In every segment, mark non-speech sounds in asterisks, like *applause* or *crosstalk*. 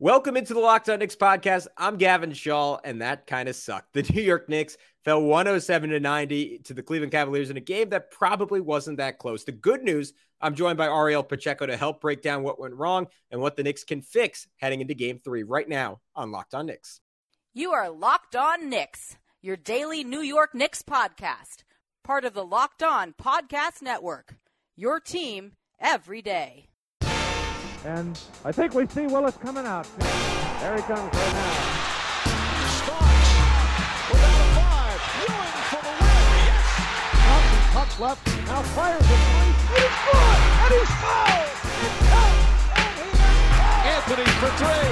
Welcome into the Locked On Knicks podcast. I'm Gavin Schall, and that kind of sucked. The *laughs* New York Knicks fell 107 to 90 to the Cleveland Cavaliers in a game that probably wasn't that close. The good news I'm joined by Ariel Pacheco to help break down what went wrong and what the Knicks can fix heading into game three right now on Locked On Knicks. You are Locked On Knicks, your daily New York Knicks podcast, part of the Locked On Podcast Network. Your team every day. And I think we see Willis coming out. There he comes right now. Starks without a five. Ewing for the win. Yes. Thompson cuts left. Now fires a three. And he's good. And he's fouled. It counts. And he is Anthony for three.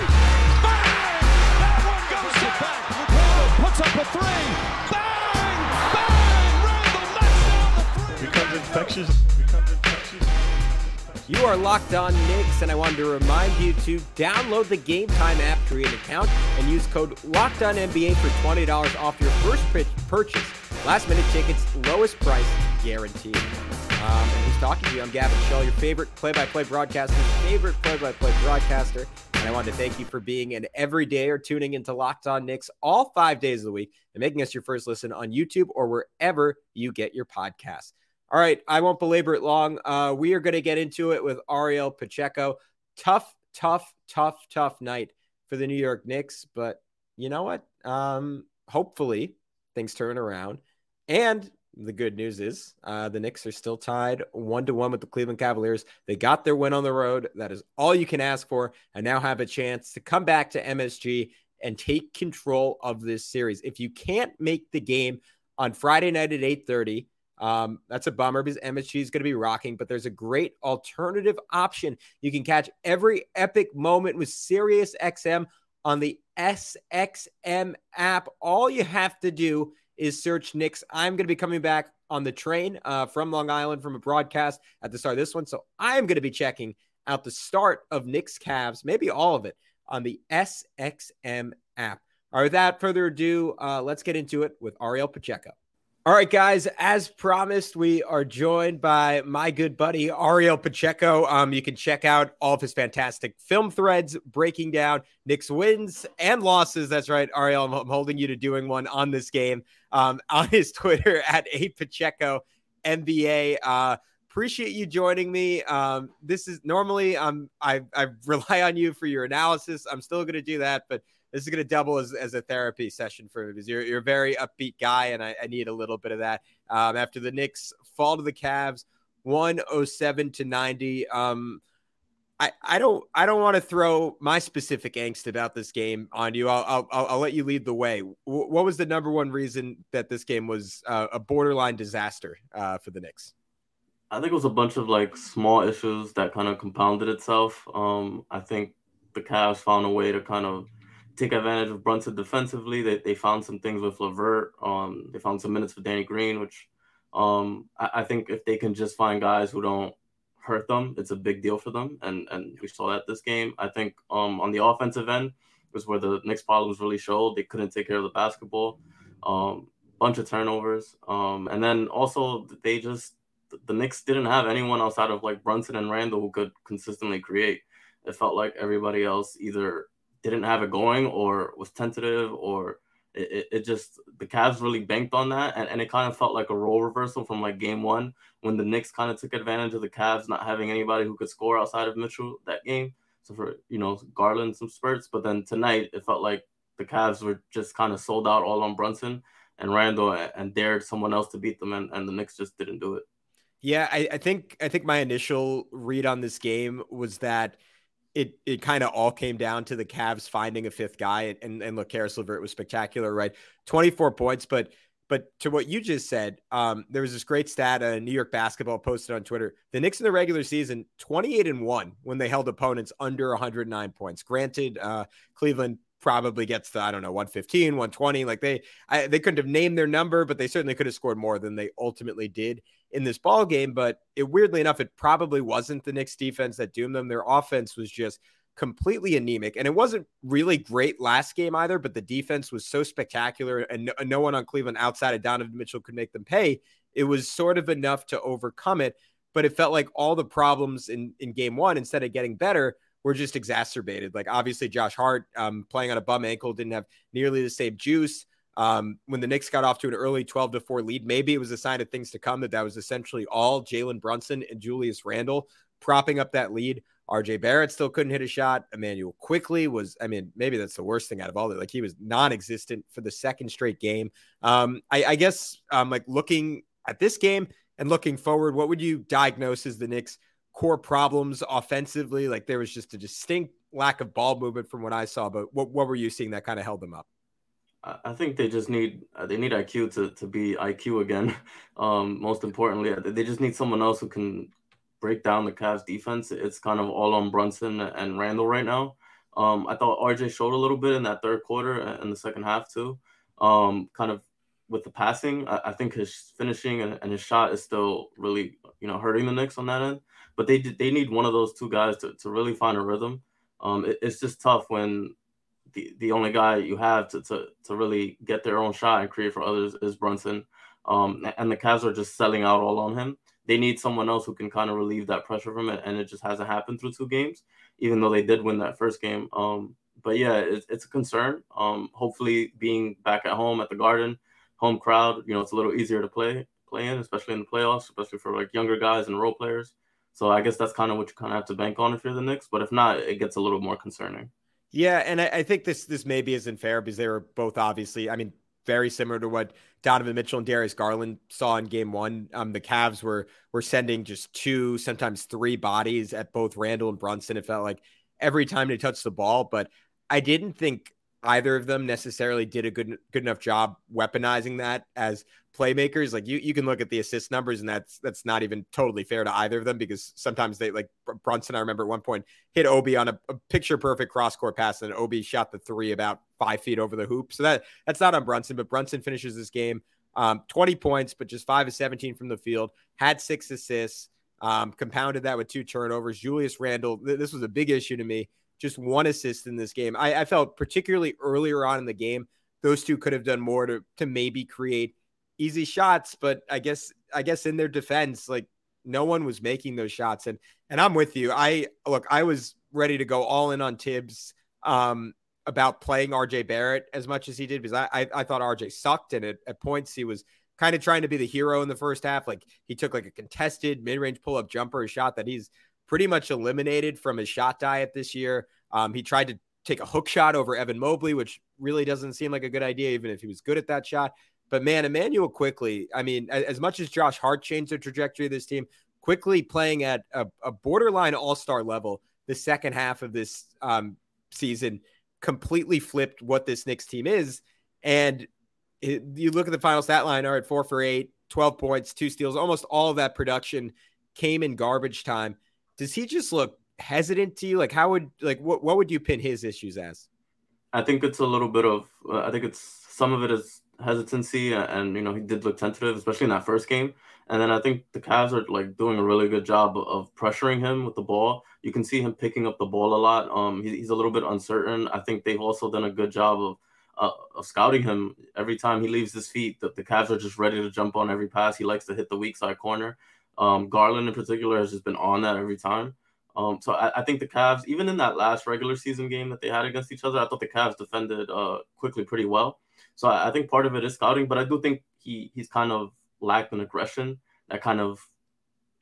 Bang! That one goes to back. Randle puts up a three. Bang! Bang! Randle knocks down the three. becomes infectious. Becomes infectious. You are locked on Knicks, and I wanted to remind you to download the Game Time app, create an account, and use code Locked On NBA for twenty dollars off your first purchase. Last minute tickets, lowest price guaranteed. Um, and who's talking to you? I'm Gavin Schall, your favorite play-by-play broadcaster, favorite play-by-play broadcaster. And I wanted to thank you for being an everyday or tuning into Locked On Knicks all five days of the week and making us your first listen on YouTube or wherever you get your podcasts. All right, I won't belabor it long. Uh, we are going to get into it with Ariel Pacheco. Tough, tough, tough, tough night for the New York Knicks, but you know what? Um, hopefully things turn around. And the good news is uh, the Knicks are still tied one to one with the Cleveland Cavaliers. They got their win on the road. That is all you can ask for, and now have a chance to come back to MSG and take control of this series. If you can't make the game on Friday night at 8:30, um, that's a bummer because MSG is going to be rocking, but there's a great alternative option. You can catch every epic moment with Sirius XM on the SXM app. All you have to do is search Knicks. I'm going to be coming back on the train uh, from Long Island from a broadcast at the start of this one. So I'm going to be checking out the start of Knicks Cavs, maybe all of it, on the SXM app. All right, without further ado, uh, let's get into it with Ariel Pacheco. All right, guys, as promised, we are joined by my good buddy Ariel Pacheco. Um, you can check out all of his fantastic film threads breaking down Knicks wins and losses. That's right, Ariel. I'm, I'm holding you to doing one on this game um, *laughs* on his Twitter at a Pacheco NBA. Uh, appreciate you joining me. Um, this is normally um, I, I rely on you for your analysis. I'm still going to do that, but this is going to double as, as a therapy session for me because you're, you're a very upbeat guy, and I, I need a little bit of that. Um, after the Knicks fall to the Cavs, 107 to 90. Um, I, I don't I don't want to throw my specific angst about this game on you. I'll I'll, I'll let you lead the way. W- what was the number one reason that this game was uh, a borderline disaster uh, for the Knicks? I think it was a bunch of like small issues that kind of compounded itself. Um, I think the Cavs found a way to kind of take advantage of Brunson defensively. They, they found some things with LeVert. Um, they found some minutes for Danny Green, which um, I, I think if they can just find guys who don't hurt them, it's a big deal for them. And and we saw that this game. I think um, on the offensive end was where the Knicks problems really showed. They couldn't take care of the basketball. Um, bunch of turnovers. Um, and then also they just the Knicks didn't have anyone outside of like Brunson and Randle who could consistently create. It felt like everybody else either didn't have it going or was tentative or it, it, just the Cavs really banked on that and, and it kind of felt like a role reversal from like game one when the Knicks kind of took advantage of the Cavs not having anybody who could score outside of Mitchell that game. So for you know Garland some spurts, but then tonight it felt like the Cavs were just kind of sold out all on Brunson and Randle and, and dared someone else to beat them and, and the Knicks just didn't do it. Yeah, I, I think I think my initial read on this game was that it it kind of all came down to the Cavs finding a fifth guy. And and look, Caris LeVert was spectacular, right? 24 points, but but to what you just said, um, there was this great stat uh, New York basketball posted on Twitter. The Knicks in the regular season, 28 and 1 when they held opponents under 109 points. Granted, uh, Cleveland probably gets to, I don't know, 115, 120. Like they I, they couldn't have named their number, but they certainly could have scored more than they ultimately did in this ball game. But it weirdly enough, it probably wasn't the Knicks defense that doomed them. Their offense was just completely anemic. And it wasn't really great last game either, but the defense was so spectacular and no, one on Cleveland outside of Donovan Mitchell could make them pay. It was sort of enough to overcome it. But it felt like all the problems in, in game one, instead of getting better, were just exacerbated. Like obviously Josh Hart um, playing on a bum ankle didn't have nearly the same juice. Um, when the Knicks got off to an early 12 to 4 lead, maybe it was a sign of things to come that that was essentially all Jalen Brunson and Julius Randle propping up that lead. RJ Barrett still couldn't hit a shot. Immanuel Quickley was, I mean, maybe that's the worst thing out of all that. Like he was non existent for the second straight game. Um, I, I guess, um, like looking at this game and looking forward, what would you diagnose as the Knicks' core problems offensively? Like there was just a distinct lack of ball movement from what I saw, but what, what were you seeing that kind of held them up? I think they just need uh, they need IQ to to be IQ again. *laughs* Um, most importantly, they just need someone else who can break down the Cavs defense. It's kind of all on Brunson and Randle right now. Um, I thought RJ showed a little bit in that third quarter and the second half too. Um, kind of with the passing, I, I think his finishing and, and, his shot is still really you know hurting the Knicks on that end. But they they need one of those two guys to, to really find a rhythm. Um, it, it's just tough when the, the only guy you have to, to to really get their own shot and create for others is Brunson. Um, and the Cavs are just selling out all on him. They need someone else who can kind of relieve that pressure from it, and it just hasn't happened through two games, even though they did win that first game. Um, but yeah, it's, it's a concern. Um, hopefully, being back at home at the Garden, home crowd, you know, it's a little easier to play play in, especially in the playoffs, especially for like younger guys and role players. So I guess that's kind of what you kind of have to bank on if you're the Knicks. But if not, it gets a little more concerning. Yeah, and I, I, think this this maybe isn't fair because they were both obviously, I mean, very similar to what Donovan Mitchell and Darius Garland saw in game one. Um, the Cavs were were sending just two, sometimes three bodies at both Randle and Brunson. It felt like every time they touched the ball, but I didn't think either of them necessarily did a good good enough job weaponizing that as playmakers. Like you, you can look at the assist numbers, and that's that's not even totally fair to either of them because sometimes they like Brunson. I remember at one point hit Obi on a, a picture perfect cross court pass, and Obi shot the three about five feet over the hoop. So that that's not on Brunson, but Brunson finishes this game um, 20 points, but just five of 17 from the field. Had six assists. Um, compounded that with two turnovers. Julius Randle, th- this was a big issue to me. Just one assist in this game. I, I felt particularly earlier on in the game, those two could have done more to to maybe create easy shots, but I guess I guess in their defense, like no one was making those shots. And and I'm with you. I look, I was ready to go all in on Thibs um, about playing RJ Barrett as much as he did because I I, I thought RJ sucked and at, at points he was kind of trying to be the hero in the first half. Like he took like a contested mid-range pull-up jumper, a shot that he's pretty much eliminated from his shot diet this year. Um, he tried to take a hook shot over Evan Mobley, which really doesn't seem like a good idea, even if he was good at that shot. But man, Immanuel Quickley, I mean, as much as Josh Hart changed the trajectory of this team, Quickley playing at a, a borderline all star level the second half of this um, season completely flipped what this Knicks team is. And it, you look at the final stat line, are at four for eight, 12 points, two steals, almost all of that production came in garbage time. Does he just look hesitant to you? Like, how would, like, what, what would you pin his issues as? I think it's a little bit of, uh, I think it's some of it is hesitancy, and you know he did look tentative, especially in that first game. And then I think the Cavs are like doing a really good job of pressuring him with the ball. You can see him picking up the ball a lot. Um, he's a little bit uncertain. I think they've also done a good job of uh, of scouting him. Every time he leaves his feet, the, the Cavs are just ready to jump on every pass. He likes to hit the weak side corner. Um, Garland in particular has just been on that every time. Um, so I, I, think the Cavs, even in that last regular season game that they had against each other, I thought the Cavs defended uh, Quickley pretty well. So I, I think part of it is scouting, but I do think he he's kind of lacked an aggression that kind of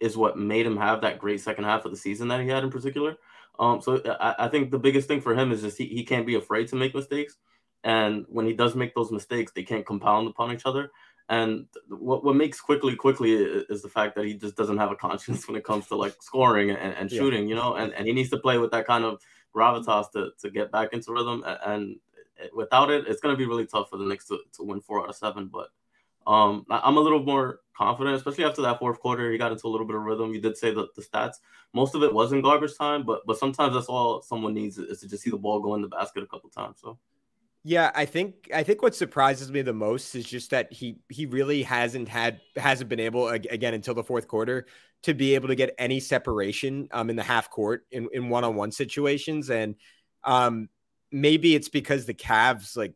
is what made him have that great second half of the season that he had in particular. Um, so I, I think the biggest thing for him is just he, he can't be afraid to make mistakes. And when he does make those mistakes, they can't compound upon each other. And what, what makes Quickley Quickley is the fact that he just doesn't have a conscience *laughs* when it comes to like scoring and, and shooting, yeah. you know, and, and he needs to play with that kind of gravitas to, to get back into rhythm. And without it, it's going to be really tough for the Knicks to, to win four out of seven. But um, I'm a little more confident, especially after that fourth quarter. He got into a little bit of rhythm. You did say that the stats, most of it was in garbage time, but but sometimes that's all someone needs is to just see the ball go in the basket a couple times. So. Yeah, I think I think what surprises me the most is just that he he really hasn't had hasn't been able again until the fourth quarter to be able to get any separation um in the half court in in one on one situations and um maybe it's because the Cavs like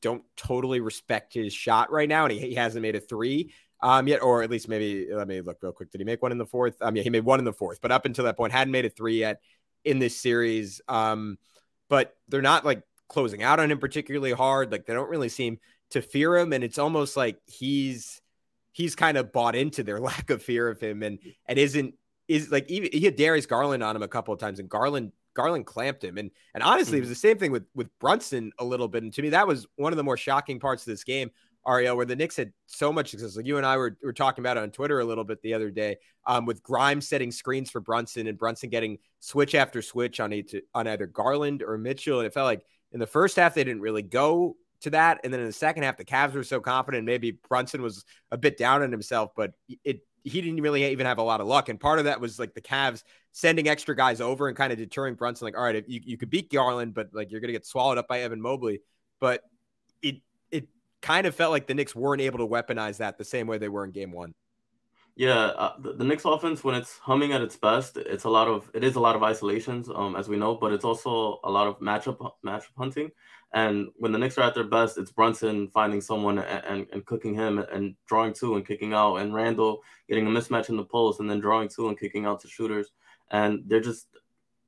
don't totally respect his shot right now, and he, he hasn't made a three um yet, or at least maybe let me look real quick. Did he make one in the fourth? Um, yeah, he made one in the fourth, but up until that point, hadn't made a three yet. in this series. Um, but they're not like closing out on him particularly hard. Like they don't really seem to fear him, and it's almost like he's he's kind of bought into their *laughs* lack of fear of him, and and isn't is like even he had Darius Garland on him a couple of times, and Garland Garland clamped him, and and honestly, mm-hmm. it was the same thing with with Brunson a little bit. And to me, that was one of the more shocking parts of this game. Ariel, where the Knicks had so much success. Like you and I were, were talking about it on Twitter a little bit the other day, um, with Grimes setting screens for Brunson and Brunson getting switch after switch on, each, on either Garland or Mitchell. And it felt like in the first half, they didn't really go to that. And then in the second half, the Cavs were so confident. Maybe Brunson was a bit down on himself, but it he didn't really even have a lot of luck. And part of that was like the Cavs sending extra guys over and kind of deterring Brunson. Like, all right, you, you could beat Garland, but like you're going to get swallowed up by Evan Mobley. But it it kind of felt like the Knicks weren't able to weaponize that the same way they were in game one. Yeah, uh, the, the Knicks offense when it's humming at its best, it's a lot of it is a lot of isolations, um, as we know, but it's also a lot of matchup matchup hunting. And when the Knicks are at their best, it's Brunson finding someone and, and, and, cooking him and drawing two and kicking out, and Randle getting a mismatch in the post and then drawing two and kicking out to shooters. And they're just,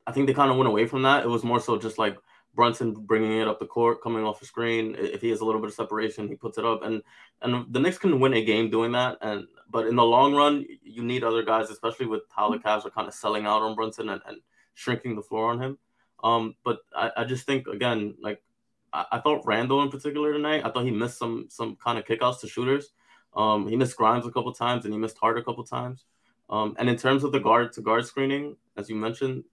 I think they kind of went away from that. It was more so just like Brunson bringing it up the court, coming off the screen. If he has a little bit of separation, he puts it up, and and the Knicks can win a game doing that. And but in the long run, you need other guys, especially with how the Cavs are kind of selling out on Brunson and, and shrinking the floor on him. Um, but I, I just think again, like I, I thought Randle in particular tonight. I thought he missed some some kind of kickouts to shooters. Um, he missed Grimes a couple times and he missed Hart a couple times. Um, and in terms of the guard to guard screening, as you mentioned,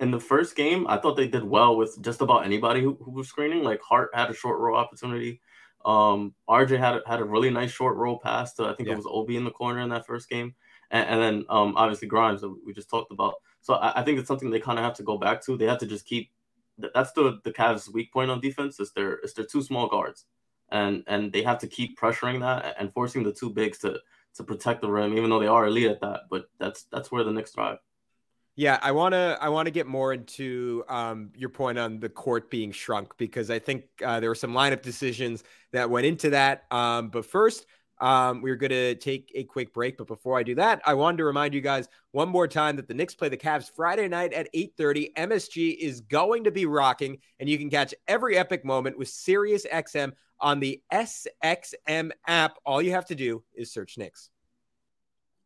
in the first game, I thought they did well with just about anybody who, who was screening. Like Hart had a short roll opportunity. Um, RJ had had a really nice short roll pass to I think yeah. it was Obi in the corner in that first game, and, and then um, obviously Grimes that we just talked about. So I, I think it's something they kind of have to go back to. They have to just keep that's the the Cavs' weak point on defense is their is their two small guards, and and they have to keep pressuring that and forcing the two bigs to to protect the rim, even though they are elite at that. But that's that's where the Knicks thrive. Yeah, I want to I want to get more into um, your point on the court being shrunk because I think uh, there were some lineup decisions that went into that. Um, but first, um, we're going to take a quick break, but before I do that, I wanted to remind you guys one more time that the Knicks play the Cavs Friday night at 8:30. MSG is going to be rocking, and you can catch every epic moment with Sirius XM on the SXM app. All you have to do is search Knicks.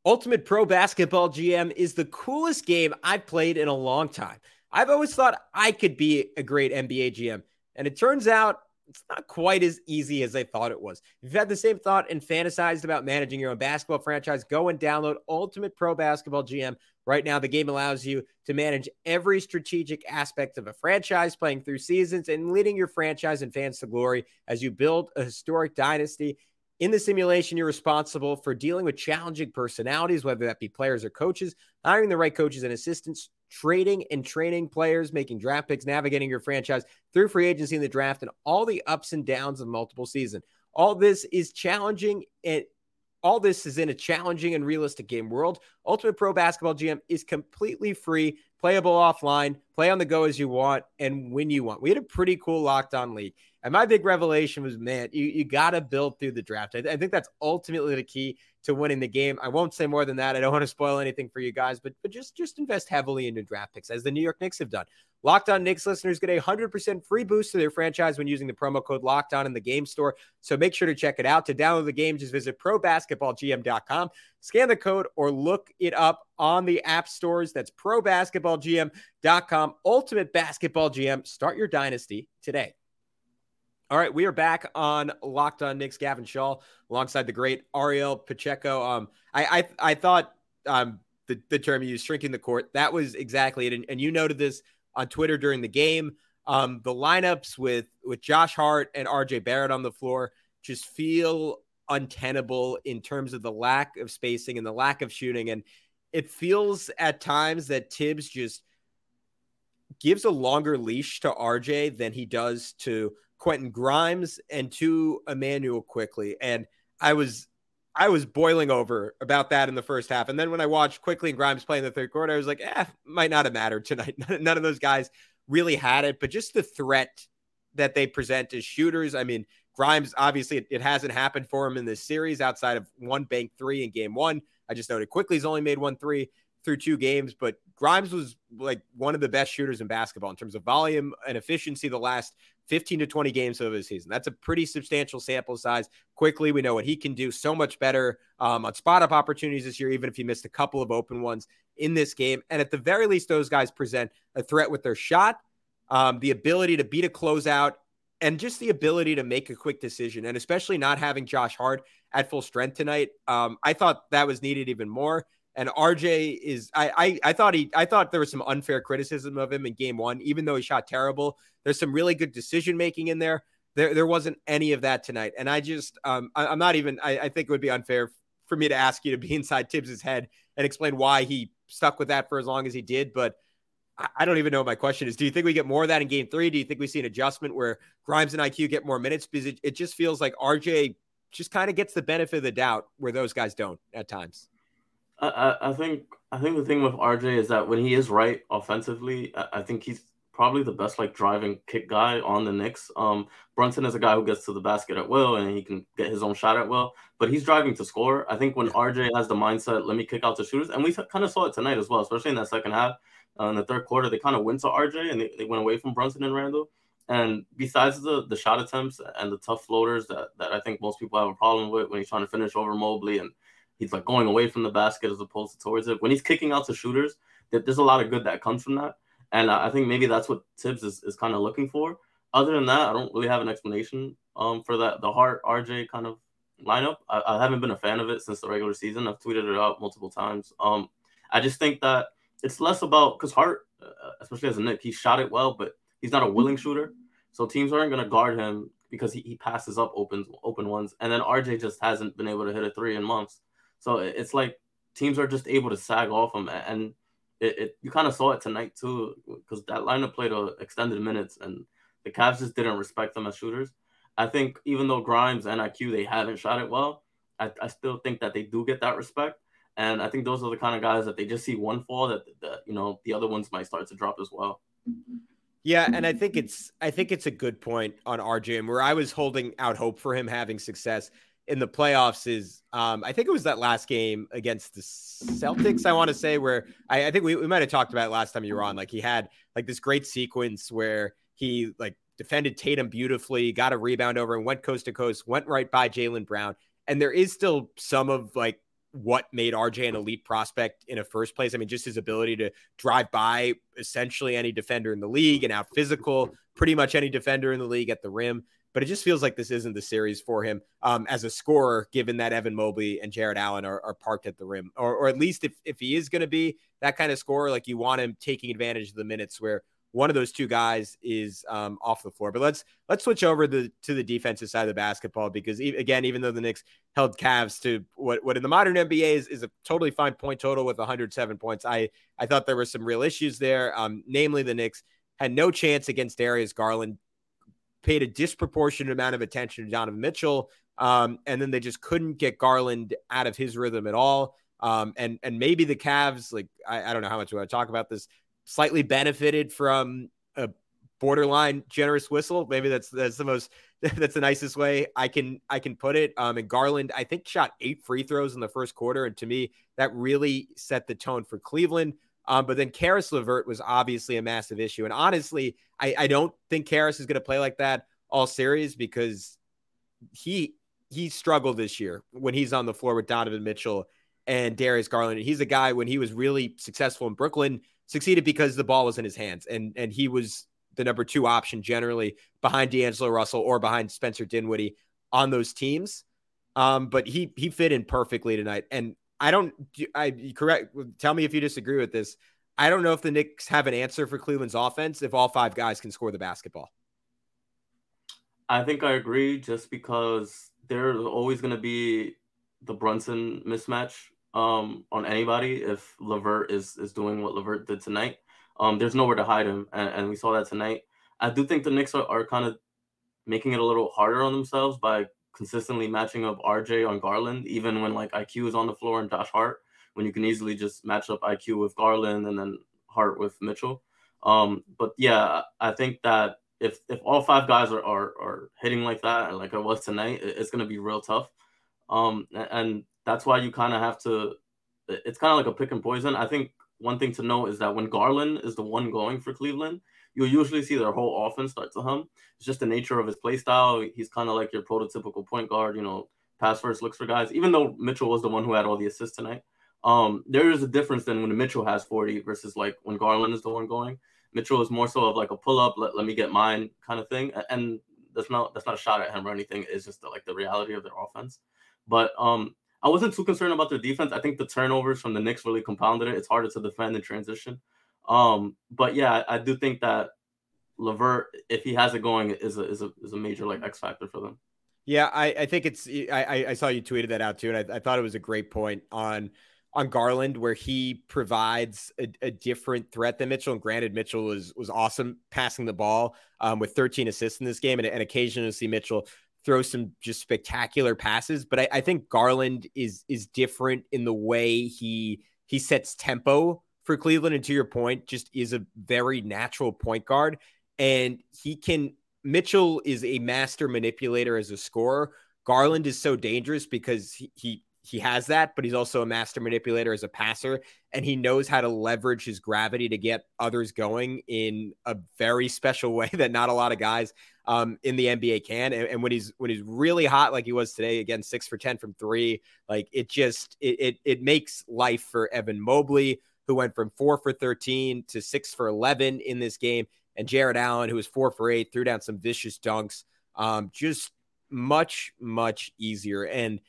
Ultimate Pro Basketball GM is the coolest game I've played in a long time. I've always thought I could be a great NBA GM, and it turns out it's not quite as easy as I thought it was. If you've had the same thought and fantasized about managing your own basketball franchise, go and download Ultimate Pro Basketball GM. Right now, the game allows you to manage every strategic aspect of a franchise, playing through seasons and leading your franchise and fans to glory as you build a historic dynasty. In the simulation, you're responsible for dealing with challenging personalities, whether that be players or coaches, hiring the right coaches and assistants, trading and training players, making draft picks, navigating your franchise through free agency in the draft, and all the ups and downs of multiple seasons. All this is challenging and all this is in a challenging and realistic game world. Ultimate Pro Basketball GM is completely free, playable offline, play on the go as you want, and when you want. We had a pretty cool locked on league. And my big revelation was, man, you, you got to build through the draft. I, I, think that's ultimately the key to winning the game. I won't say more than that. I don't want to spoil anything for you guys, but but just just invest heavily into draft picks as the New York Knicks have done. Locked On Knicks listeners get a 100% free boost to their franchise when using the promo code Locked On in the game store. So make sure to check it out. To download the game, just visit probasketballgm.com, scan the code, or look it up on the app stores. That's probasketballgm.com. Ultimate Basketball GM. Start your dynasty today. All right, we are back on Locked On Knicks. Gavin Schall alongside the great Ariel Pacheco. Um, I I, I thought um the, the term you used, shrinking the court, that was exactly it. And, and you noted this on Twitter during the game. Um, the lineups with with Josh Hart and RJ Barrett on the floor just feel untenable in terms of the lack of spacing and the lack of shooting. And it feels at times that Thibs just gives a longer leash to RJ than he does to Quentin Grimes and to Immanuel Quickley. And I was I was boiling over about that in the first half. And then when I watched Quickley and Grimes play in the third quarter, I was like, eh, might not have mattered tonight. *laughs* None of those guys really had it, but just the threat that they present as shooters. I mean, Grimes, obviously, it, it hasn't happened for him in this series outside of one bank three in game one. I just noted Quickley's only made one three through two games, but Grimes was like one of the best shooters in basketball in terms of volume and efficiency the last 15 to 20 games of his season. That's a pretty substantial sample size. Quickley, we know what he can do so much better um, on spot up opportunities this year, even if he missed a couple of open ones in this game. And at the very least, those guys present a threat with their shot, um, the ability to beat a closeout, and just the ability to make a quick decision. And especially not having Josh Hart at full strength tonight, um, I thought that was needed even more. And RJ is I, I I thought he I thought there was some unfair criticism of him in game one, even though he shot terrible. There's some really good decision making in there. There there wasn't any of that tonight. And I just um I, am not even I, I think it would be unfair for me to ask you to be *laughs* inside Thibs's head and explain why he stuck with that for as long as he did. But I don't even know what my question is. Do you think we get more of that in game three? Do you think we see an adjustment where Grimes and IQ get more minutes? Because it, it just feels like RJ just kind of gets the benefit of the doubt where those guys don't at times. I, I think I think the thing with RJ is that when he is right offensively, I, I think he's probably the best like driving kick guy on the Knicks. Um, Brunson is a guy who gets to the basket at will and he can get his own shot at will, but he's driving to score. I think when RJ has the mindset, let me kick out the shooters, and we kind of saw it tonight as well, especially in that second half. Uh, in the third quarter, they kind of went to RJ and they, they went away from Brunson and Randle. And besides the the shot attempts and the tough floaters that, that I think most people have a problem with when he's trying to finish over Mobley and he's like going away from the basket as opposed to towards it. When he's kicking out to shooters, there's a lot of good that comes from that. And I think maybe that's what Thibs is, is kind of looking for. Other than that, I don't really have an explanation um, for that. The Hart RJ kind of lineup. I, I, haven't been a fan of it since the regular season. I've tweeted it out multiple times. Um, I just think that it's less about because Hart, uh, especially as a Nick, he shot it well, but he's not a willing shooter. So teams aren't going to guard him because he, he passes up open open ones. And then RJ just hasn't been able to hit a three in months. So it's like teams are just able to sag off him, and it, it you kind of saw it tonight too, because that lineup played a extended minutes, and the Cavs just didn't respect them as shooters. I think even though Grimes and IQ they haven't shot it well, I, I still think that they do get that respect, and I think those are the kind of guys that they just see one fall that, that you know the other ones might start to drop as well. Yeah, and I think it's I think it's a good point on RJ, and where I was holding out hope for him having success in the playoffs is um, I think it was that last game against the Celtics, I want to say, where I, I think we, we might have talked about it last time you were on. Like he had like this great sequence where he like defended Tatum beautifully, got a rebound over and went coast to coast, went right by Jaylen Brown. And there is still some of like what made RJ an elite prospect in a first place. I mean, just his ability to drive by essentially any defender in the league and out physical pretty much any defender in the league at the rim but it just feels like this isn't the series for him um, as a scorer, given that Evan Mobley and Jarrett Allen are, are parked at the rim, or, or at least if, if he is going to be that kind of scorer, like you want him taking advantage of the minutes where one of those two guys is um, off the floor. But let's let's switch over the, to the defensive side of the basketball because again, even though the Knicks held Cavs to what, what in the modern NBA is, is a totally fine point total with 107 points, I I thought there were some real issues there. Um, namely, the Knicks had no chance against Darius Garland paid a disproportionate amount of attention to Donovan Mitchell. Um, and then they just couldn't get Garland out of his rhythm at all. Um, and and maybe the Cavs, like I, I don't know how much we want to talk about this, slightly benefited from a borderline generous whistle. Maybe that's that's the most *laughs* that's the nicest way I can I can put it. Um, and Garland, I think shot eight free throws in the first quarter, and to me, that really set the tone for Cleveland. Um, but then Caris LeVert was obviously a massive issue. And honestly, I, I don't think Caris is going to play like that all series because he he struggled this year when he's on the floor with Donovan Mitchell and Darius Garland. And he's a guy when he was really successful in Brooklyn, succeeded because the ball was in his hands and and he was the number two option generally behind D'Angelo Russell or behind Spencer Dinwiddie on those teams. Um, but he he fit in perfectly tonight. And I don't. I correct. Tell me if you disagree with this. I don't know if the Knicks have an answer for Cleveland's offense if all five guys can score the basketball. I think I agree, just because there's always going to be the Brunson mismatch um, on anybody if LeVert is is doing what LeVert did tonight. Um, there's nowhere to hide him, and, and, we saw that tonight. I do think the Knicks are, are kind of making it a little harder on themselves by consistently matching up RJ on Garland, even when like IQ is on the floor and Josh Hart, when you can easily just match up IQ with Garland and then Hart with Mitchell. Um, but yeah, I think that if if all five guys are are, are hitting like that, like I was tonight, it's gonna be real tough. Um, and that's why you kind of have to. It's kind of like a pick and poison. I think one thing to note is that when Garland is the one going for Cleveland, you'll usually see their whole offense start to hum. It's just the nature of his play style. He's kind of like your prototypical point guard, you know, pass first looks for guys. Even though Mitchell was the one who had all the assists tonight, um, there is a difference than when Mitchell has 40 versus like when Garland is the one going. Mitchell is more so of like a pull up, let, let me get mine kind of thing. And that's not that's not a shot at him or anything. It's just the, like the reality of their offense. But um, I wasn't too concerned about their defense. I think the turnovers from the Knicks really compounded it. It's harder to defend in transition. Um, but yeah, I, do think that LeVert, if he has it going, is a is a is a major like X factor for them. Yeah, I, I think it's I, I saw you tweeted that out too, and I, I thought it was a great point on on Garland where he provides a, a, different threat than Mitchell. And granted, Mitchell was was awesome passing the ball um, with 13 assists in this game, and, and occasionally see Mitchell throw some just spectacular passes. But I, I, think Garland is is different in the way he he sets tempo for Cleveland. And to your point, just is a very natural point guard, and he can. Mitchell is a master manipulator as a scorer. Garland is so dangerous because he, he he has that, but he's also a master manipulator as a passer, and he knows how to leverage his gravity to get others going in a very special *laughs* way that not a lot of guys um, in the NBA can. And, and, when he's when he's really hot, like he was today, again six for ten from three, like it just it it, it makes life for Evan Mobley, who went from four for thirteen to six for eleven in this game, and Jarrett Allen, who was four for eight, threw down some vicious dunks. Um, just much much easier and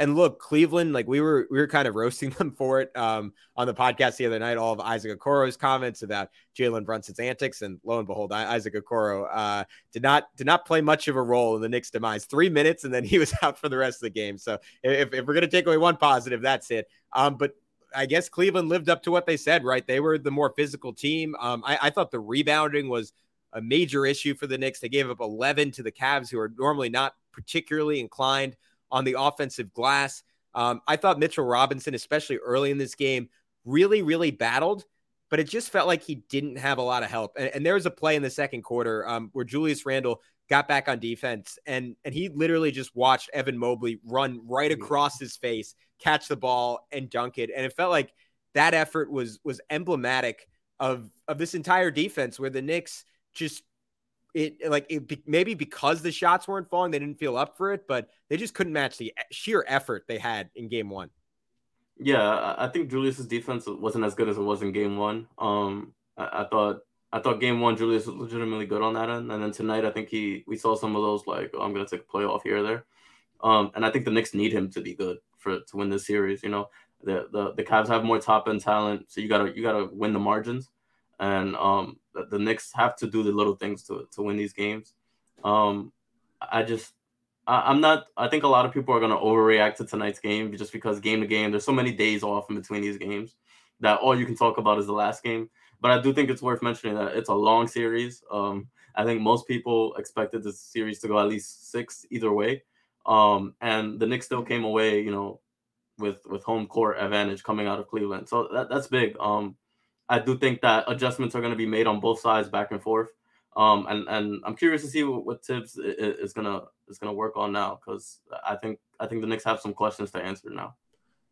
and look, Cleveland, like we were, we were kind of roasting *laughs* them for it um, on the podcast the other night. All of Isaac Okoro's comments about Jalen Brunson's antics, and lo and behold, Isaac Okoro uh, did not did not play much of a role in the Knicks' demise. Three minutes, and then he was *laughs* out for the rest of the game. So if, if we're gonna take away one positive, that's it. Um, but I guess Cleveland lived up to what they said, right? They were the more physical team. Um, I, I thought the rebounding was a major issue for the Knicks. They gave up 11 to the Cavs, who are normally not particularly inclined on the offensive glass. Um, I thought Mitchell Robinson, especially early in this game, really, really battled, but it just felt like he didn't have a lot of help. And, and there was a play in the second quarter um, where Julius Randle got back on defense and and he literally just watched Evan Mobley run right across his face, catch the ball and dunk it. And it felt like that effort was was emblematic of of this entire defense where the Knicks just it like it maybe because the shots weren't falling, they didn't feel up for it, but they just couldn't match the sheer effort they had in game one. Yeah, I think Julius's defense wasn't as good as it was in game one. Um, I, I thought I thought game one Julius was legitimately good on that end, and then tonight I think he we saw some of those like oh, I'm gonna take a playoff here or there. Um, and I think the Knicks need him to be good for to win this series. You know, the the the Cavs have more top end talent, so you gotta you gotta win the margins and um, the, the Knicks have to do the little things to to win these games. Um, I just I, am not. I think a lot of people are gonna overreact to tonight's game just because game to game, there's so many days off in between these games that all you can talk about is the last game. But I do think it's worth mentioning that it's a long series. Um, I think most people expected this series to go at least six either way. Um, and the Knicks still came away, you know, with with home court advantage coming out of Cleveland. So that, that's big. Um, I do think that adjustments are going to be made on both sides, back and forth. Um, and and I'm curious to see what, what Thibs is gonna is gonna work on now because I think I think the Knicks have some questions to answer now.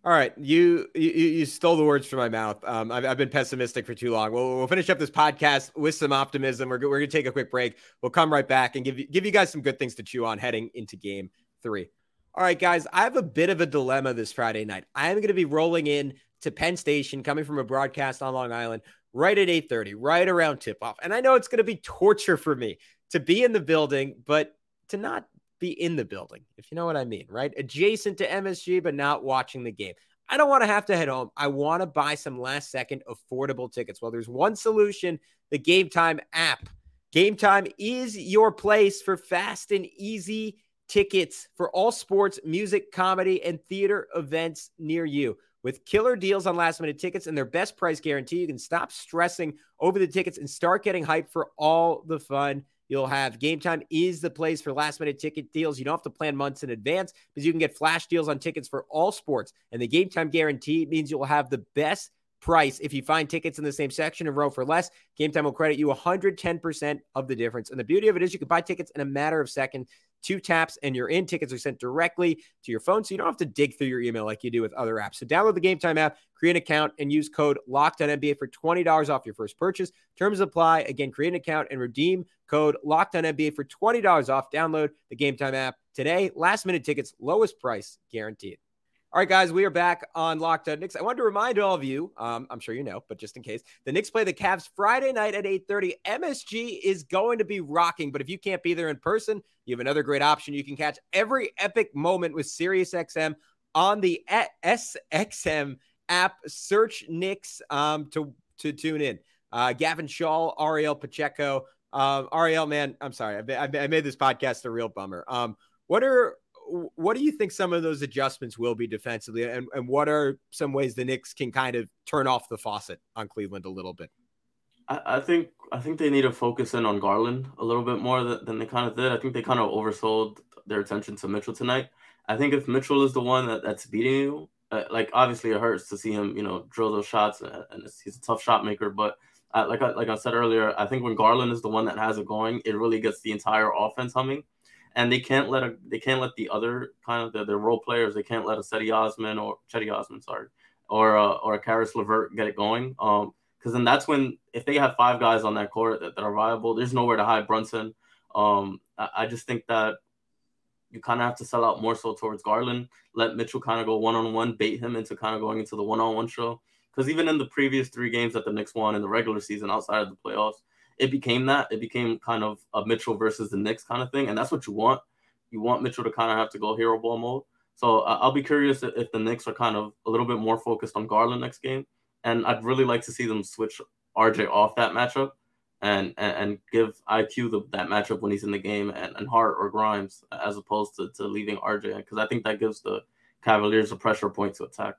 All right, you you, you stole the words from my mouth. Um, I've, I've been pessimistic for too long. We'll, we'll finish up this podcast with some optimism. We're, we're gonna take a quick break. We'll come right back and give you give you guys some good things to chew on heading into Game Three. All right, guys, I have a bit of a dilemma this Friday night. I am going to be rolling in to Penn Station, coming from a broadcast on Long Island, right at 8:30, right around tip-off. And I know it's going to be torture for me to be in the building, but to not be in the building, if you know what I mean, right? Adjacent to MSG, but not watching the game. I don't want to have to head home. I want to buy some last second affordable tickets. Well, there's one solution the Game Time app. Game Time is your place for fast and easy tickets for all sports, music, comedy, and theater events near you. With killer deals on last minute tickets and their best price guarantee, you can stop stressing over the tickets and start getting hyped for all the fun you'll have. Game time is the place for last minute ticket deals. You don't have to plan months in advance because you can get flash deals on tickets for all sports. And the game time guarantee means you'll have the best price if you find tickets in the same section and row for less. Game time will credit you 110% of the difference. And the beauty of it is you can buy tickets in a matter of seconds two taps, and you're in. Tickets are sent directly to your phone, so you don't have to dig through your email like you do with other apps. So download the Game Time app, create an account, and use code Locked On LOCKEDONNBA for $20 off your first purchase. Terms apply. Again, create an account and redeem code Locked On LOCKEDONNBA for $20 off. Download the Game Time app today. Last minute tickets, lowest price guaranteed. All right, guys, we are back on Locked On Knicks. I wanted to remind all of you, um, I'm sure you know, but just in case, the Knicks play the Cavs Friday night at 8:30. MSG is going to be rocking, but if you can't be there in person, you have another great option. You can catch every epic moment with SiriusXM on the SXM app. Search Knicks um, to to tune in. Uh, Gavin Schall, Ariel Pacheco. Um, Ariel, man, I'm sorry, I, I, I made this podcast a real bummer. Um, what are what do you think some of those adjustments will be defensively, and, and what are some ways the Knicks can kind of turn off the faucet on Cleveland a little bit? I, think I think they need to focus in on Garland a little bit more than, they kind of did. I think they kind of oversold their attention to Mitchell tonight. I think if Mitchell is the one that, that's beating you, uh, like obviously it hurts to see him, you know, drill those shots, and, and he's a tough shot maker. But uh, like I, like I said earlier, I think when Garland is the one that has it going, it really gets the entire offense humming and they can't let a they can't let the other kind of the, the role players they can't let a Cedi Osman or Cedi Osman sorry or uh, or a Caris LeVert get it going um because then that's when if they have five guys on that court that, that are viable there's nowhere to hide Brunson. Um I, I just think that you kind of have to sell out more so towards Garland let Mitchell kind of go one on one bait him into kind of going into the one on one show. Because even in the previous three games that the Knicks won in the regular season outside of the playoffs it became that. It became kind of a Mitchell versus the Knicks kind of thing, and that's what you want. You want Mitchell to kind of have to go hero ball mode. So uh, I'll be curious if the Knicks are kind of a little bit more focused on Garland next game, and I'd really like to see them switch RJ off that matchup and and, and give IQ the, that matchup when he's in the game and, and Hart or Grimes as opposed to, to leaving RJ because I think that gives the Cavaliers a pressure point to attack.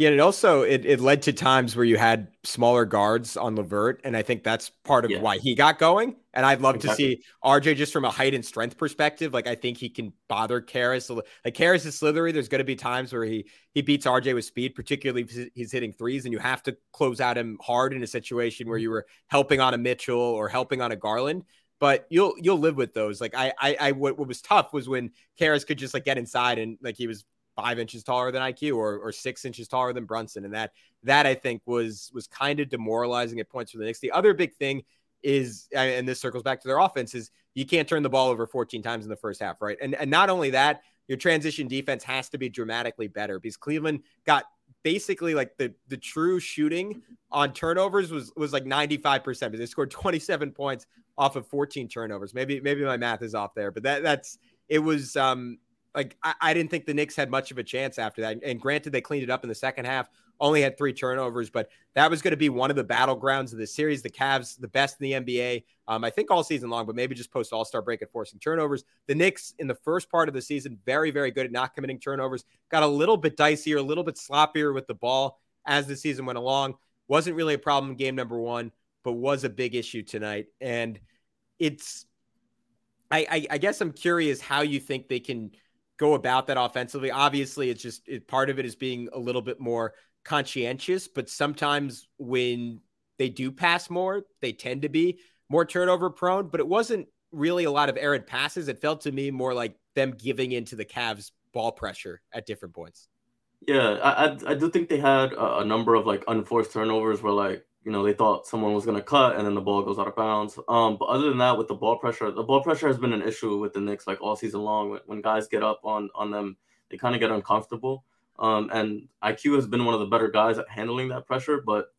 Yeah, and it also it, it led to times where you had smaller guards on LeVert, and I think that's part of yeah. why he got going. And I'd love exactly. to see RJ just from a height and strength perspective. Like I think he can bother Caris. Like Caris is slithery. There's going to be times where he he beats RJ with speed, particularly if he's hitting threes, and you have to close out him hard in a situation where mm-hmm. you were helping on a Mitchell or helping on a Garland but you'll you'll live with those. Like I I, I what, what was tough was when Caris could just like get inside and like he was five inches taller than IQ or, or six inches taller than Brunson. And that that I think was was kind of demoralizing at points for the Knicks. The other big thing is, and this circles back to their offense, is you can't turn the ball over 14 times in the first half, right? And and not only that, your transition defense has to be dramatically better because Cleveland got basically like the the true shooting on turnovers was was like 95%. They scored 27 points off of 14 turnovers. Maybe maybe my math is off there, but that that's it was um like I, I, didn't think the Knicks had much of a chance after that. And granted, they cleaned it up in the second half, only had three turnovers, but that was going to be one of the battlegrounds of the series. The Cavs, the best in the NBA, um, I think all season long, but maybe just post All Star break at forcing turnovers. The Knicks in the first part of the season, very, very good at not committing turnovers. Got a little bit dicier, a little bit sloppier with the ball as the season went along. Wasn't really a problem in game number one, but was a big issue tonight. And it's, I, I, I guess I'm curious how you think they can go about that offensively. Obviously, it's just it, part of it is being a little bit more conscientious, but sometimes when they do pass more, they tend to be more turnover prone. But it wasn't really a lot of errant passes. It felt to me more like them giving into the Cavs ball pressure at different points. Yeah, I I, I do think they had a, a number of like unforced turnovers where like you know, they thought someone was going to cut and then the ball goes out of bounds. Um, but other than that, with the ball pressure, the ball pressure has been an issue with the Knicks like all season long. When, guys get up on on them, they kind of get uncomfortable. Um, and IQ has been one of the better guys at handling that pressure, but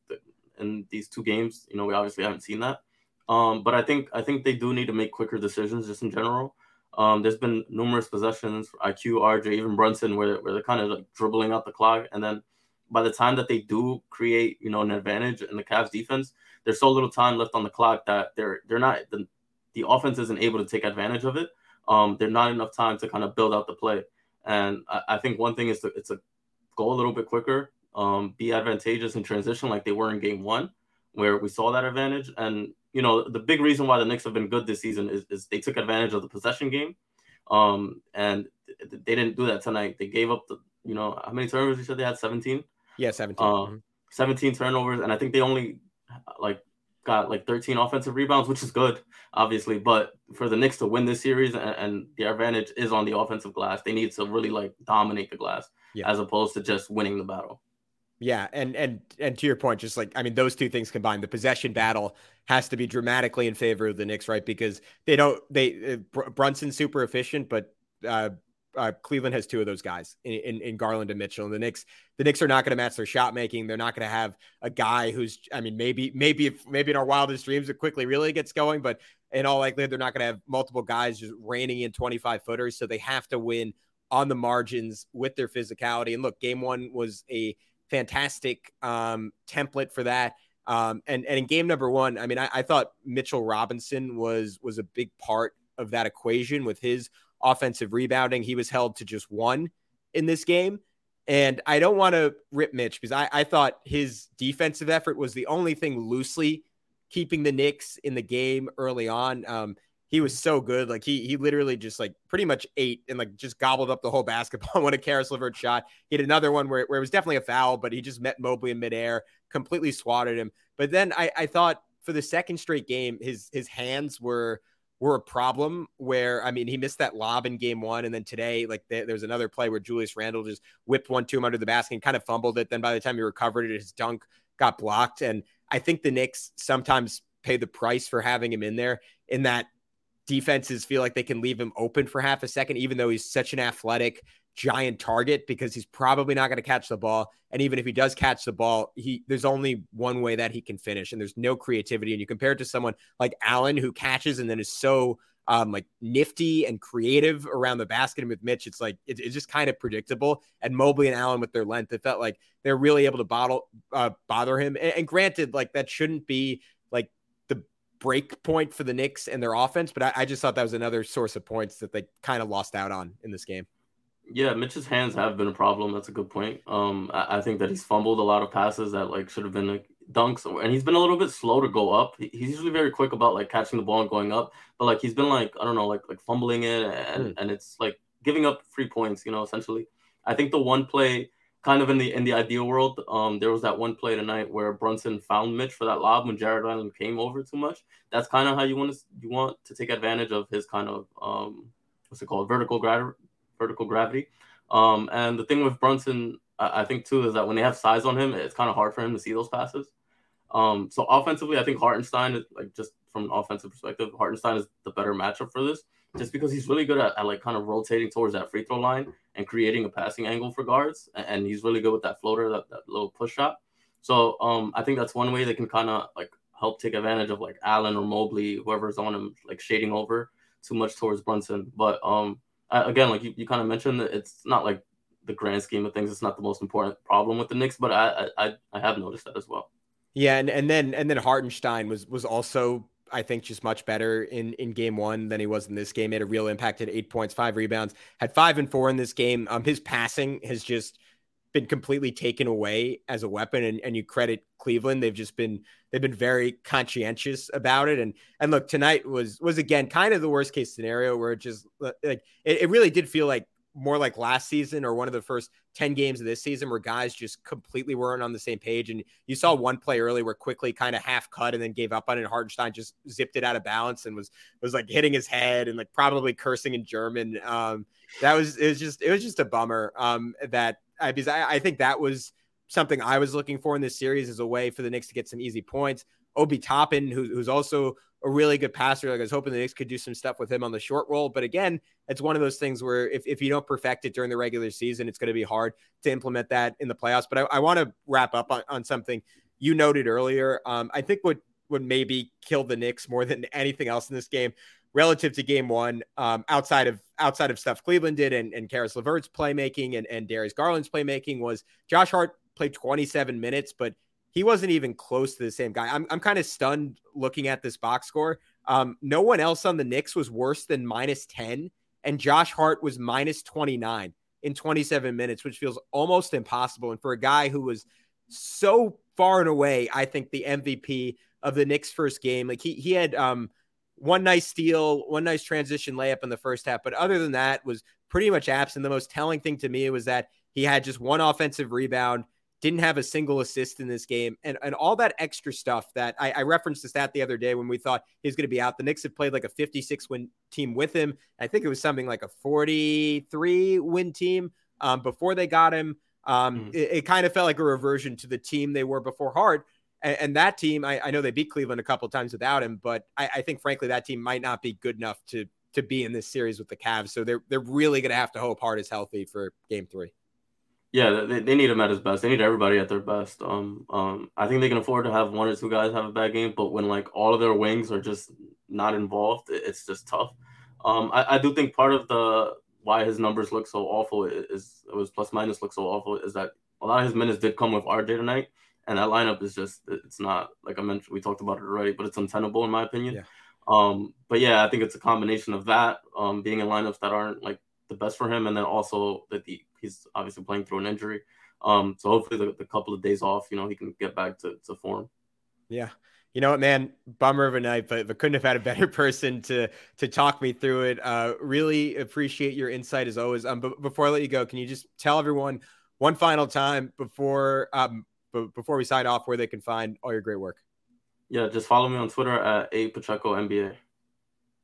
in these two games, you know, we obviously haven't seen that. Um, but I think I think they do need to make quicker decisions just in general. Um, there's been numerous possessions, IQ, RJ, even Brunson, where, where they're kind of like dribbling out the clock, and then by the time that they do create, you know, an advantage in the Cavs defense, there's so little time left on the clock that they're they're not the, the offense isn't able to take advantage of it. Um, there's not enough time to kind of build out the play. And I, I think one thing is to it's a go a little bit quicker, um, be advantageous in transition like they were in game one, where we saw that advantage. And you know, the big reason why the Knicks have been good this season is, is they took advantage of the possession game. Um, and they didn't do that tonight. They gave up the, you know, how many turnovers you said they had? 17. Yeah, 17. Uh, mm-hmm. 17 turnovers, and I think they only like got like 13 offensive rebounds, which is good, obviously. But for the Knicks to win this series and, and the advantage is on the offensive glass, they need to really like dominate the glass yeah. as opposed to just winning the battle. Yeah, and and and to your point, just like I mean, those two things combined, the possession battle has to be dramatically in favor of the Knicks, right? Because they don't they uh, Brunson's super efficient, but uh, uh, Cleveland has two of those guys in, in, in, Garland and Mitchell. And the Knicks, the Knicks are not going to match their shot making. They're not going to have a guy who's, I mean, maybe, maybe, if, maybe in our wildest dreams, it Quickley really gets going, but in all likelihood, they're not going to have multiple guys just raining in 25 footers. So they have to win on the margins with their physicality. And look, game one was a fantastic um, template for that. Um, and and in game number one, I mean, I, I thought Mitchell Robinson was was a big part of that equation with his offensive rebounding. He was held to just one in this game. And I don't want to rip Mitch because I, I thought his defensive effort was the only thing loosely keeping the Knicks in the game early on. Um, he was so good. Like he he literally just like pretty much ate and like just gobbled up the whole basketball *laughs* when a Caris LeVert shot. He had another one where, where it was definitely a foul, but he just met Mobley in midair, completely swatted him. But then I, I thought for the second straight game, his his hands were were a problem where I mean he missed that lob in game one, and then today like there, was another play where Julius Randle just whipped one to him under the basket and kind of fumbled it. Then by the time he recovered it, his dunk got blocked, and I think the Knicks sometimes pay the price for having him in there in that defenses feel like they can leave him open for half a second, even though he's such an athletic giant target because he's probably not going to catch the ball. And even if he does catch the ball, he there's only one way that he can finish, and there's no creativity. And you compare it to someone like Allen who catches and then is so um, like nifty and creative around the basket. And with Mitch, it's like it, it's just kind of predictable. And Mobley and Allen with their length, it felt like they're really able to bottle uh, bother him. And, and granted, like that shouldn't be like the break point for the Knicks and their offense, but I, I just thought that was another source of points that they kind of lost out on in this game. Yeah, Mitch's hands have been a problem. That's a good point. Um, I, I think that he's fumbled a lot of passes that like should have been like dunks, and he's been a little bit slow to go up. He's usually very quick about like catching the ball and going up, but like he's been like I don't know, like like fumbling it, and mm. and it's like giving up free points. You know, essentially. I think the one play kind of in the in the ideal world, um, there was that one play tonight where Brunson found Mitch for that lob when Jarrett Allen came over too much. That's kind of how you want to you want to take advantage of his kind of um, what's it called vertical gravity vertical gravity. Um, and the thing with Brunson, I, I think too, is that when they have size on him, it's kind of hard for him to see those passes. Um, so offensively, I think Hartenstein is like just from an offensive perspective, Hartenstein is the better matchup for this just because he's really good at, at, like kind of rotating towards that free throw line and creating a passing angle for guards. And he's really good with that floater, that, that little push shot. So um, I think that's one way they can kind of like help take advantage of like Allen or Mobley, whoever's on him, like shading over too much towards Brunson. But um, I, again, like you, you kind of mentioned, it's not like the grand scheme of things. It's not the most important problem with the Knicks, but I I, I have noticed that as well. Yeah, and, and then and then Hartenstein was was also I think just much better in in game one than he was in this game. Made a real impact. Had eight points, five rebounds, had five and four in this game. Um, his passing has just been completely taken away as a weapon, and, and you credit Cleveland. They've just been they've been very conscientious about it. And and look, tonight was was again kind of the worst case scenario where it just like it, it really did feel like more like last season or one of the first 10 games of this season where guys just completely weren't on the same page. And you saw one play early where Quickley kind of half cut and then gave up on it. Hartenstein just zipped it out of balance and was was like hitting his head and like probably cursing in German. Um, that was it was just it was just a bummer. Um, that I because I, I think that was something I was looking for in this series as a way for the Knicks to get some easy points. Obi Toppin, who, who's also a really good passer. Like I was hoping the Knicks could do some stuff with him on the short roll. But again, it's one of those things where if, if you don't perfect it during the regular season, it's going to be hard to implement that in the playoffs. But I, I want to wrap up on, on something you noted earlier. Um, I think what would maybe kill the Knicks more than anything else in this game relative to game one, um, outside of outside of stuff Cleveland did and, and Caris LeVert's playmaking and, and Darius Garland's playmaking was Josh Hart played 27 minutes, but he wasn't even close to the same guy. I'm, I'm kind of stunned looking at this box score. Um, no one else on the Knicks was worse than minus 10, and Josh Hart was minus 29 in 27 minutes, which feels almost impossible. And for a guy who was so far and away, I think the MVP of the Knicks' first game, like he he had um, one nice steal, one nice transition layup in the first half, but other than that, was pretty much absent. The most telling thing to me was that he had just one offensive rebound didn't have a single assist in this game, and and all that extra stuff that I, I referenced the stat the other day when we thought he was going to be out. The Knicks had played like a 56 win team with him. I think it was something like a 43 win team um, before they got him. Um, mm-hmm. it, it kind of felt like a reversion to the team they were before Hart. And, and that team, I, I, know they beat Cleveland a couple times without him, but I, I think frankly that team might not be good enough to to be in this series with the Cavs. So they're they're really going to have to hope Hart is healthy for Game Three. Yeah, they, they need him at his best. They need everybody at their best. Um, um, I think they can afford to have one or two guys have a bad game, but when like all of their wings are just not involved, it's just tough. Um, I, I do think part of the why his numbers look so awful is it was plus minus look so awful is that a lot of his minutes did come with RJ tonight, and that lineup is just it's not like I mentioned we talked about it already, but it's untenable in my opinion. Yeah. Um, but yeah, I think it's a combination of that um, being in lineups that aren't like the best for him, and then also that the he's obviously playing through an injury. Um, so hopefully the, the couple of days off, you know, he can get back to, to form. Yeah. You know what, man? Bummer of a night, but, but couldn't have had a *laughs* better person to to talk me through it. Uh, really appreciate your insight as always. Um, but before I let you go, can you just tell everyone one final time before um b- before we sign off where they can find all your great work? Yeah, just follow me on Twitter at a Pacheco NBA.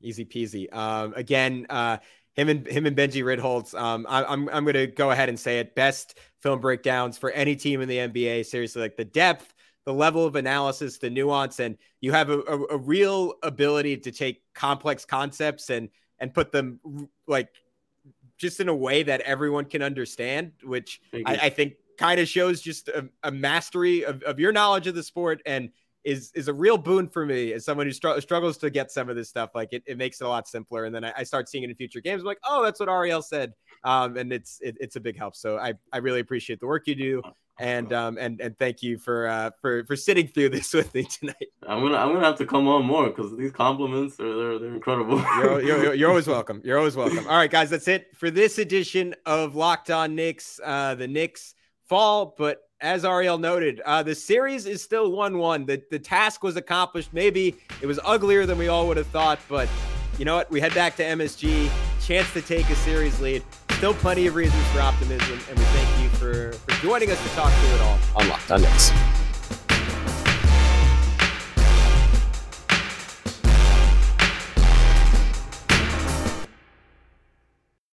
Easy peasy. Um, again, uh, him and him and Benji Ritholtz. Um, I, I'm I'm going to go ahead and say it. Best film breakdowns for any team in the NBA. Seriously, like the depth, the level of analysis, the nuance, and you have a, a, a real ability to take complex concepts and and put them like just in a way that everyone can understand, which I, I, think kind of shows just a, a mastery of, of your knowledge of the sport and is is a real boon for me as someone who str- struggles to get some of this stuff. Like it, it makes it a lot simpler, and then I, I start seeing it in future games. I'm like, oh, that's what Ariel said, um, and it's it, it's a big help. So I I really appreciate the work you do, and um and and thank you for uh for for sitting through *laughs* this with me tonight. I'm gonna I'm gonna have to come on more because these compliments are they're, they're incredible. you're, you're, you're always welcome. You're always welcome. All right, guys, that's it for this edition of Locked On Knicks. Uh, the Knicks fall, but as Ariel noted, uh, the series is still 1 1. The, the task was accomplished. Maybe it was uglier than we all would have thought, but you know what? We head back to MSG, chance to take a series lead. Still plenty of reasons for optimism, and we thank you for, for joining us to talk through it all on Locked On Knicks.